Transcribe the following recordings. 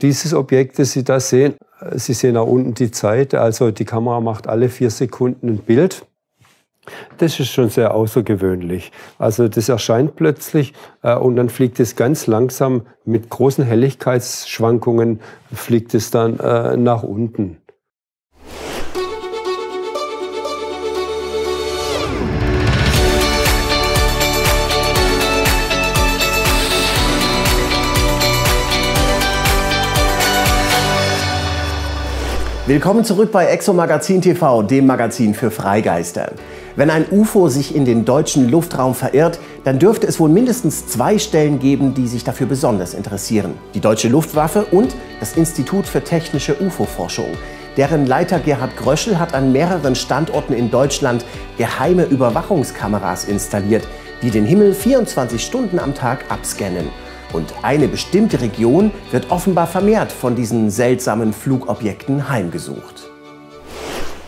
Dieses Objekt, das Sie da sehen, Sie sehen auch unten die Zeit, also die Kamera macht alle vier Sekunden ein Bild. Das ist schon sehr außergewöhnlich. Also das erscheint plötzlich äh, und dann fliegt es ganz langsam mit großen Helligkeitsschwankungen, fliegt es dann äh, nach unten. Willkommen zurück bei Exo Magazin TV, dem Magazin für Freigeister. Wenn ein UFO sich in den deutschen Luftraum verirrt, dann dürfte es wohl mindestens zwei Stellen geben, die sich dafür besonders interessieren. Die Deutsche Luftwaffe und das Institut für technische UFO-Forschung. Deren Leiter Gerhard Gröschel hat an mehreren Standorten in Deutschland geheime Überwachungskameras installiert, die den Himmel 24 Stunden am Tag abscannen. Und eine bestimmte Region wird offenbar vermehrt von diesen seltsamen Flugobjekten heimgesucht.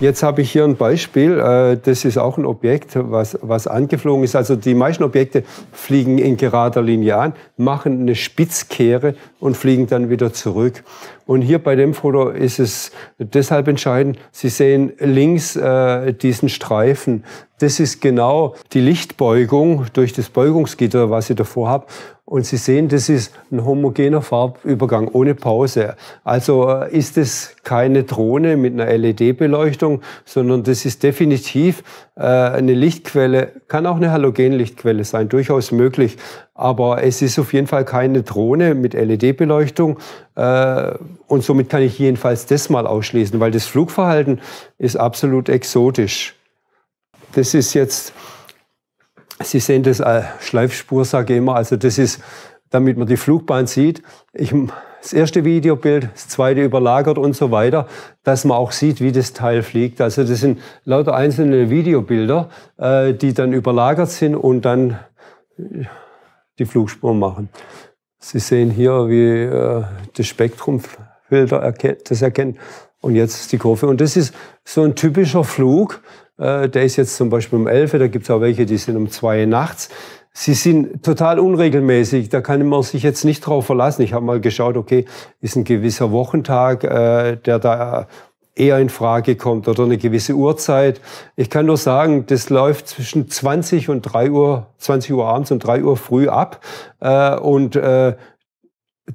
Jetzt habe ich hier ein Beispiel. Äh, das ist auch ein Objekt, was, was angeflogen ist. Also die meisten Objekte fliegen in gerader Linie an, machen eine Spitzkehre und fliegen dann wieder zurück. Und hier bei dem Foto ist es deshalb entscheidend. Sie sehen links äh, diesen Streifen. Das ist genau die Lichtbeugung durch das Beugungsgitter, was ich davor habe. Und Sie sehen, das ist ein homogener Farbübergang ohne Pause. Also äh, ist es keine Drohne mit einer LED-Beleuchtung, sondern das ist definitiv äh, eine Lichtquelle, kann auch eine Halogenlichtquelle sein, durchaus möglich. Aber es ist auf jeden Fall keine Drohne mit LED-Beleuchtung. Äh, und somit kann ich jedenfalls das mal ausschließen, weil das Flugverhalten ist absolut exotisch. Das ist jetzt Sie sehen das äh, Schleifspur, sage ich immer. Also das ist, damit man die Flugbahn sieht. Ich, das erste Videobild, das zweite überlagert und so weiter, dass man auch sieht, wie das Teil fliegt. Also das sind lauter einzelne Videobilder, äh, die dann überlagert sind und dann die Flugspur machen. Sie sehen hier, wie äh, das Spektrumfilter erkennt, das erkennt. Und jetzt die Kurve. Und das ist so ein typischer Flug, äh, der ist jetzt zum Beispiel um 11, da gibt es auch welche, die sind um 2 nachts. Sie sind total unregelmäßig, da kann man sich jetzt nicht drauf verlassen. Ich habe mal geschaut, okay, ist ein gewisser Wochentag, äh, der da eher in Frage kommt oder eine gewisse Uhrzeit. Ich kann nur sagen, das läuft zwischen 20 und 3 Uhr, 20 Uhr abends und 3 Uhr früh ab. Äh, und äh,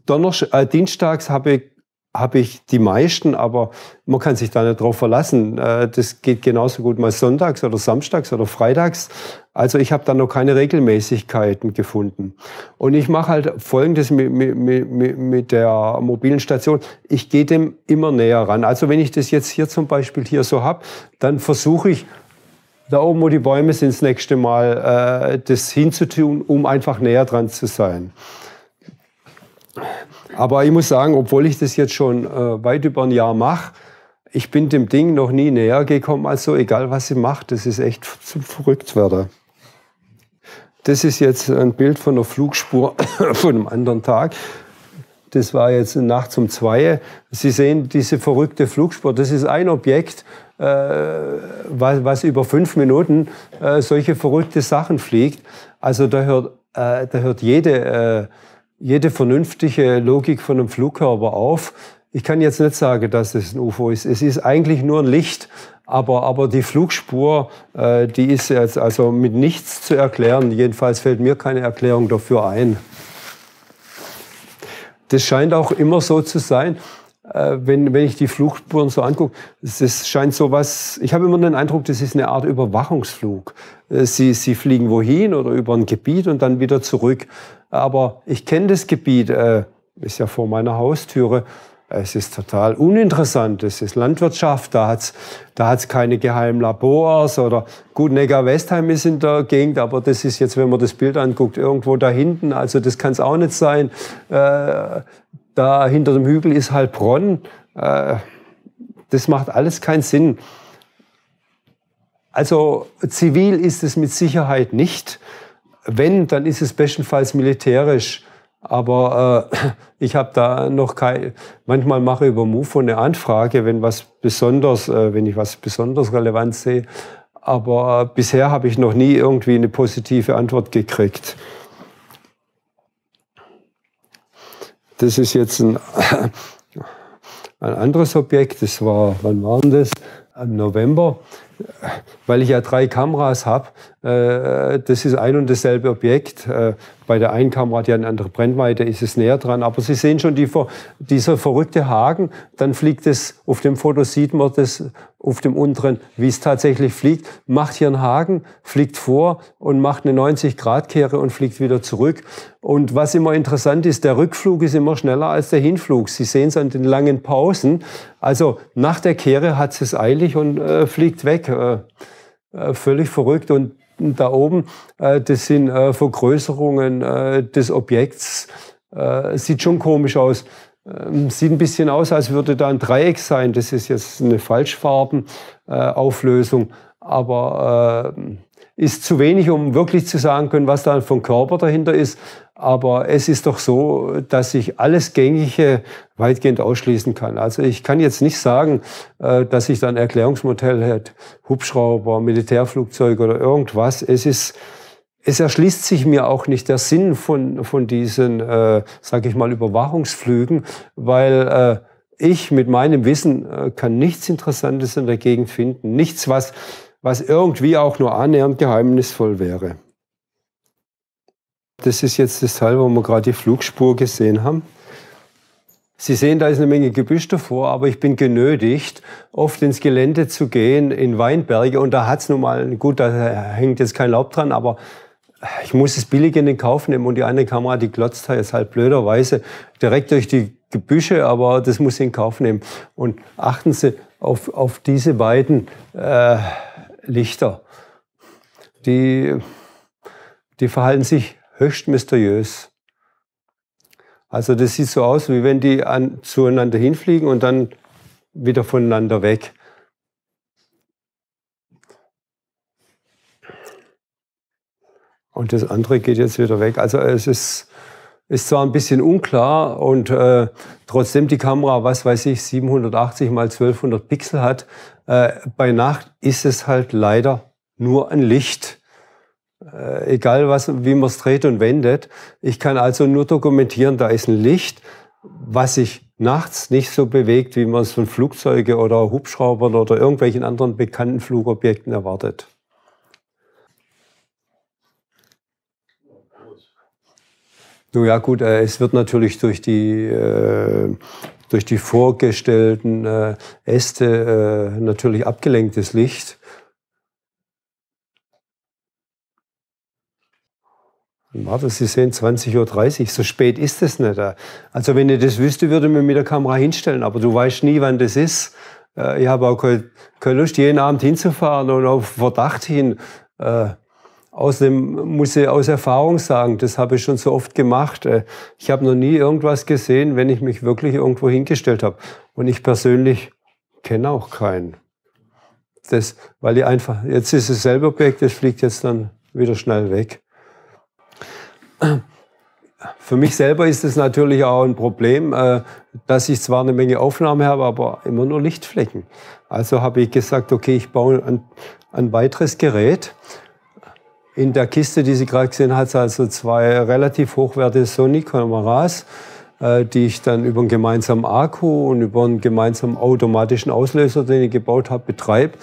Donnerstag, äh, Dienstags habe ich habe ich die meisten, aber man kann sich da nicht drauf verlassen. Äh, das geht genauso gut mal sonntags oder samstags oder freitags. Also ich habe da noch keine Regelmäßigkeiten gefunden. Und ich mache halt Folgendes mit, mit, mit, mit der mobilen Station. Ich gehe dem immer näher ran. Also wenn ich das jetzt hier zum Beispiel hier so habe, dann versuche ich da oben, wo die Bäume sind, das nächste Mal äh, das hinzutun, um einfach näher dran zu sein. Aber ich muss sagen, obwohl ich das jetzt schon äh, weit über ein Jahr mache, ich bin dem Ding noch nie näher gekommen als so, egal was sie macht. Das ist echt zum Verrücktwerden. Das ist jetzt ein Bild von einer Flugspur von einem anderen Tag. Das war jetzt nachts um zwei. Sie sehen diese verrückte Flugspur. Das ist ein Objekt, äh, was, was, über fünf Minuten äh, solche verrückte Sachen fliegt. Also da hört, äh, da hört jede äh, jede vernünftige Logik von einem Flugkörper auf. Ich kann jetzt nicht sagen, dass es ein UFO ist. Es ist eigentlich nur ein Licht, aber, aber die Flugspur, äh, die ist jetzt also mit nichts zu erklären. Jedenfalls fällt mir keine Erklärung dafür ein. Das scheint auch immer so zu sein, äh, wenn, wenn ich die Flugspuren so angucke. Das scheint so was, ich habe immer den Eindruck, das ist eine Art Überwachungsflug. Äh, sie, sie fliegen wohin oder über ein Gebiet und dann wieder zurück aber ich kenne das Gebiet, äh, ist ja vor meiner Haustüre. Es ist total uninteressant. Es ist Landwirtschaft, da hat es da hat's keine geheimen Labors oder gut, Neckar-Westheim ist in der Gegend, aber das ist jetzt, wenn man das Bild anguckt, irgendwo da hinten. Also das kann es auch nicht sein. Äh, da hinter dem Hügel ist Heilbronn. Äh, das macht alles keinen Sinn. Also zivil ist es mit Sicherheit nicht. Wenn, dann ist es bestenfalls militärisch. Aber äh, ich habe da noch kein. Manchmal mache ich über MUFO eine Anfrage, wenn was besonders, äh, wenn ich was besonders relevant sehe. Aber äh, bisher habe ich noch nie irgendwie eine positive Antwort gekriegt. das ist jetzt ein, ein anderes Objekt. Das war, wann war denn das? Im November weil ich ja drei Kameras habe, äh, das ist ein und dasselbe Objekt. Äh, bei der einen Kamera hat ja eine andere Brennweite, ist es näher dran. Aber Sie sehen schon die, dieser verrückte Haken. Dann fliegt es, auf dem Foto sieht man das auf dem unteren, wie es tatsächlich fliegt. Macht hier einen Haken, fliegt vor und macht eine 90-Grad-Kehre und fliegt wieder zurück. Und was immer interessant ist, der Rückflug ist immer schneller als der Hinflug. Sie sehen es an den langen Pausen. Also nach der Kehre hat es eilig und äh, fliegt weg. Äh, äh, völlig verrückt. Und da oben, äh, das sind äh, Vergrößerungen des Objekts. Sieht schon komisch aus. Ähm, sieht ein bisschen aus, als würde da ein Dreieck sein. Das ist jetzt eine Falschfarbenauflösung. Aber ist zu wenig, um wirklich zu sagen können, was da vom Körper dahinter ist. Aber es ist doch so, dass ich alles Gängige weitgehend ausschließen kann. Also ich kann jetzt nicht sagen, äh, dass ich da ein Erklärungsmodell hätte, Hubschrauber, Militärflugzeug oder irgendwas. Es ist, es erschließt sich mir auch nicht der Sinn von, von diesen, äh, sage ich mal, Überwachungsflügen, weil äh, ich mit meinem Wissen äh, kann nichts Interessantes in der Gegend finden. Nichts, was, was irgendwie auch nur annähernd geheimnisvoll wäre. Das ist jetzt das Teil, wo wir gerade die Flugspur gesehen haben. Sie sehen, da ist eine Menge Gebüsch davor, aber ich bin genötigt, oft ins Gelände zu gehen, in Weinberge. Und da hat es nun mal, gut, da hängt jetzt kein Laub dran, aber ich muss es billig in den Kauf nehmen. Und die eine Kamera, die glotzt jetzt halt blöderweise direkt durch die Gebüsche, aber das muss ich in Kauf nehmen. Und achten Sie auf, auf diese beiden äh, Lichter. Die, die verhalten sich höchst mysteriös. Also das sieht so aus, wie wenn die an, zueinander hinfliegen und dann wieder voneinander weg. Und das andere geht jetzt wieder weg. Also es ist, ist zwar ein bisschen unklar und äh, trotzdem die Kamera, was weiß ich, 780 mal 1200 Pixel hat, äh, bei Nacht ist es halt leider nur ein Licht äh, egal was, wie man es dreht und wendet. Ich kann also nur dokumentieren, da ist ein Licht, was sich nachts nicht so bewegt, wie man es von Flugzeugen oder Hubschraubern oder irgendwelchen anderen bekannten Flugobjekten erwartet. Nun ja gut, äh, es wird natürlich durch die, äh, durch die vorgestellten äh, Äste äh, natürlich abgelenktes Licht. Warte, Sie sehen 20.30 Uhr, so spät ist es nicht. Also wenn ich das wüsste, würde ich mir mit der Kamera hinstellen, aber du weißt nie, wann das ist. Äh, ich habe auch keine, Lust, jeden Abend hinzufahren und auf Verdacht hin. Außerdem muss ich aus Erfahrung sagen, das habe ich schon so oft gemacht. Äh, ich habe noch nie irgendwas gesehen, wenn ich mich wirklich irgendwo hingestellt habe. Und ich persönlich kenne auch keinen. Das, weil ich einfach, jetzt ist es selber Objekt, das fliegt jetzt dann wieder schnell weg. Für mich selber ist es natürlich auch ein Problem, äh, dass ich zwar eine Menge Aufnahme habe, aber immer nur Lichtflecken. Also habe ich gesagt, okay, ich baue ein, ein weiteres Gerät. In der Kiste, die Sie gerade gesehen hat also zwei relativ hochwertige Sony-Kameras, äh, die ich dann über einen gemeinsamen Akku und über einen gemeinsamen automatischen Auslöser, den ich gebaut habe, betreibe.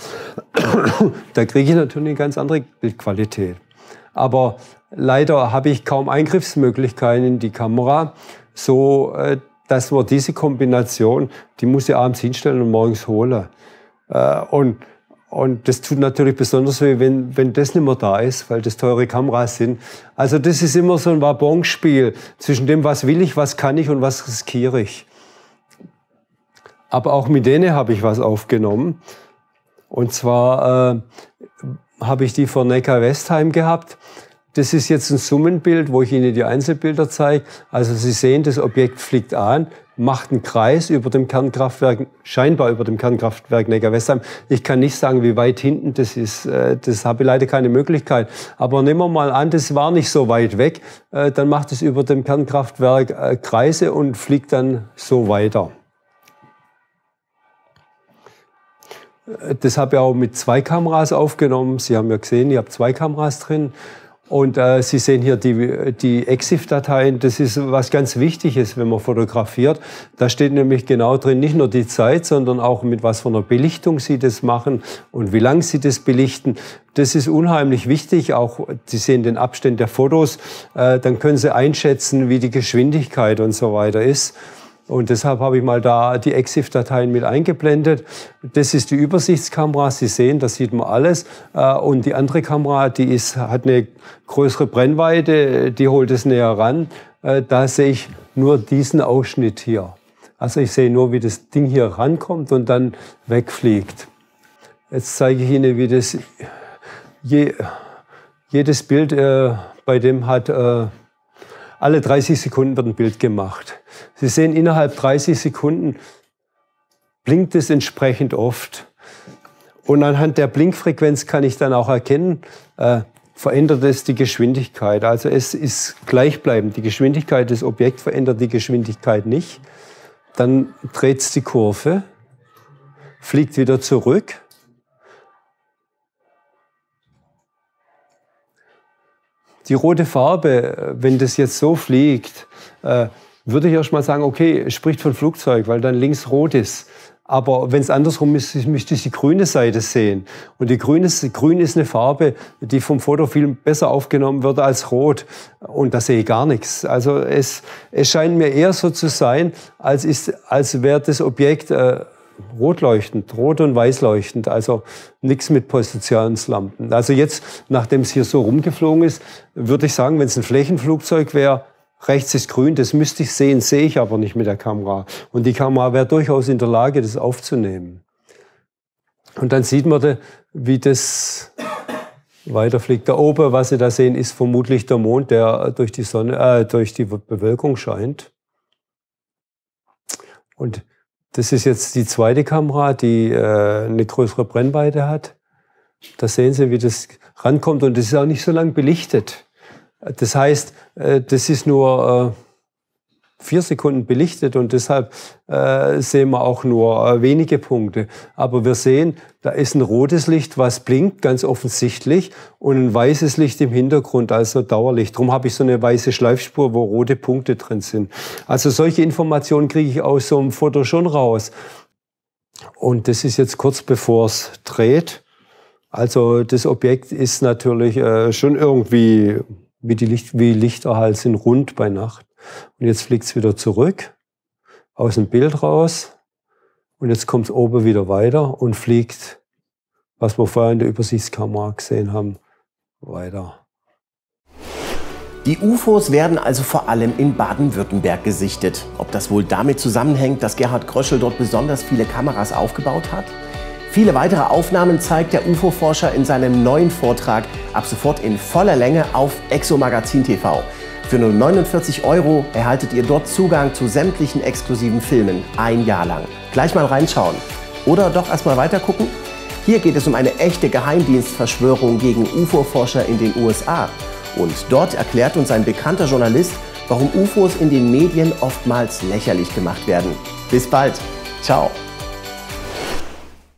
da kriege ich natürlich eine ganz andere Bildqualität. Aber leider habe ich kaum Eingriffsmöglichkeiten in die Kamera, so äh, dass man diese Kombination, die muss ich abends hinstellen und morgens holen. Äh, und, und das tut natürlich besonders weh, wenn, wenn das nicht mehr da ist, weil das teure Kameras sind. Also das ist immer so ein Wabonspiel zwischen dem, was will ich, was kann ich und was riskiere ich. Aber auch mit denen habe ich was aufgenommen. Und zwar äh, habe ich die vor Neckar-Westheim gehabt. Das ist jetzt ein Summenbild, wo ich Ihnen die Einzelbilder zeige. Also Sie sehen, das Objekt fliegt an, macht einen Kreis über dem Kernkraftwerk, scheinbar über dem Kernkraftwerk Neckar-Westheim. Ich kann nicht sagen, wie weit hinten das ist. Äh, das habe ich leider keine Möglichkeit. Aber nehmen wir mal an, das war nicht so weit weg. Äh, dann macht es über dem Kernkraftwerk äh, Kreise und fliegt dann so weiter. Das habe ich auch mit zwei Kameras aufgenommen. Sie haben ja gesehen, ich habe zwei Kameras drin. Und äh, Sie sehen hier die, die EXIF-Dateien. Das ist was ganz Wichtiges, wenn man fotografiert. Da steht nämlich genau drin, nicht nur die Zeit, sondern auch mit was für einer Belichtung Sie das machen und wie lang Sie das belichten. Das ist unheimlich wichtig. Auch Sie sehen den Abstand der Fotos. Äh, dann können Sie einschätzen, wie die Geschwindigkeit und so weiter ist. Und deshalb habe ich mal da die EXIF-Dateien mit eingeblendet. Das ist die Übersichtskamera. Sie sehen, da sieht man alles. Äh, und die andere Kamera, die ist, hat eine größere Brennweite, die holt es näher ran. Äh, da sehe ich nur diesen Ausschnitt hier. Also ich sehe nur, wie das Ding hier rankommt und dann wegfliegt. Jetzt zeige ich Ihnen, wie das je, jedes Bild äh, bei dem hat äh, alle 30 Sekunden wird ein Bild gemacht. Sie sehen, innerhalb 30 Sekunden blinkt es entsprechend oft. Und anhand der Blinkfrequenz kann ich dann auch erkennen, äh, verändert es die Geschwindigkeit. Also es ist gleichbleibend. Die Geschwindigkeit des Objekts verändert die Geschwindigkeit nicht. Dann dreht es die Kurve, fliegt wieder zurück Die rote Farbe, wenn das jetzt so fliegt, äh, würde ich erst mal sagen, okay, spricht von Flugzeug, weil dann links rot ist. Aber wenn es andersrum ist, müsste ich die grüne Seite sehen. Und die grüne, grün ist eine Farbe, die vom Fotofilm besser aufgenommen wird als rot. Und da sehe ich gar nichts. Also es, es scheint mir eher so zu sein, als, ist, als wäre das Objekt äh, rot leuchtend, rot und weiß leuchtend, also nichts mit Positionslampen. Also jetzt, nachdem es hier so rumgeflogen ist, würde ich sagen, wenn es ein Flächenflugzeug wäre, rechts ist grün, das müsste ich sehen, sehe ich aber nicht mit der Kamera. Und die Kamera wäre durchaus in der Lage, das aufzunehmen. Und dann sieht man, wie das weiterfliegt. Da oben, was Sie da sehen, ist vermutlich der Mond, der durch die Sonne, äh, durch die Bewölkung scheint. Und das ist jetzt die zweite Kamera, die äh, eine größere Brennweite hat. Da sehen Sie, wie das rankommt und das ist auch nicht so lang belichtet. Das heißt, äh, das ist nur äh, vier Sekunden belichtet und deshalb äh, sehen wir auch nur äh, wenige Punkte. Aber wir sehen, da ist ein rotes Licht, was blinkt, ganz offensichtlich, und ein weißes Licht im Hintergrund, also Dauerlicht. Darum habe ich so eine weiße Schleifspur, wo rote Punkte drin sind. Also solche Informationen kriege ich aus so einem Foto schon raus. Und das ist jetzt kurz bevor es dreht. Also das Objekt ist natürlich äh, schon irgendwie wie, die Licht, wie Lichterhalt sind rund bei Nacht. Und jetzt fliegt es wieder zurück, aus dem Bild raus. Und jetzt kommt es oben wieder weiter und fliegt, was wir vorher in der Übersichtskamera gesehen haben, weiter. Die UFOs werden also vor allem in Baden-Württemberg gesichtet. Ob das wohl damit zusammenhängt, dass Gerhard Gröschel dort besonders viele Kameras aufgebaut hat? Viele weitere Aufnahmen zeigt der UFO-Forscher in seinem neuen Vortrag ab sofort in voller Länge auf Exomagazin TV. Für nur 49 Euro erhaltet ihr dort Zugang zu sämtlichen exklusiven Filmen ein Jahr lang. Gleich mal reinschauen. Oder doch erstmal weiter gucken? Hier geht es um eine echte Geheimdienstverschwörung gegen UFO-Forscher in den USA. Und dort erklärt uns ein bekannter Journalist, warum UFOs in den Medien oftmals lächerlich gemacht werden. Bis bald. Ciao.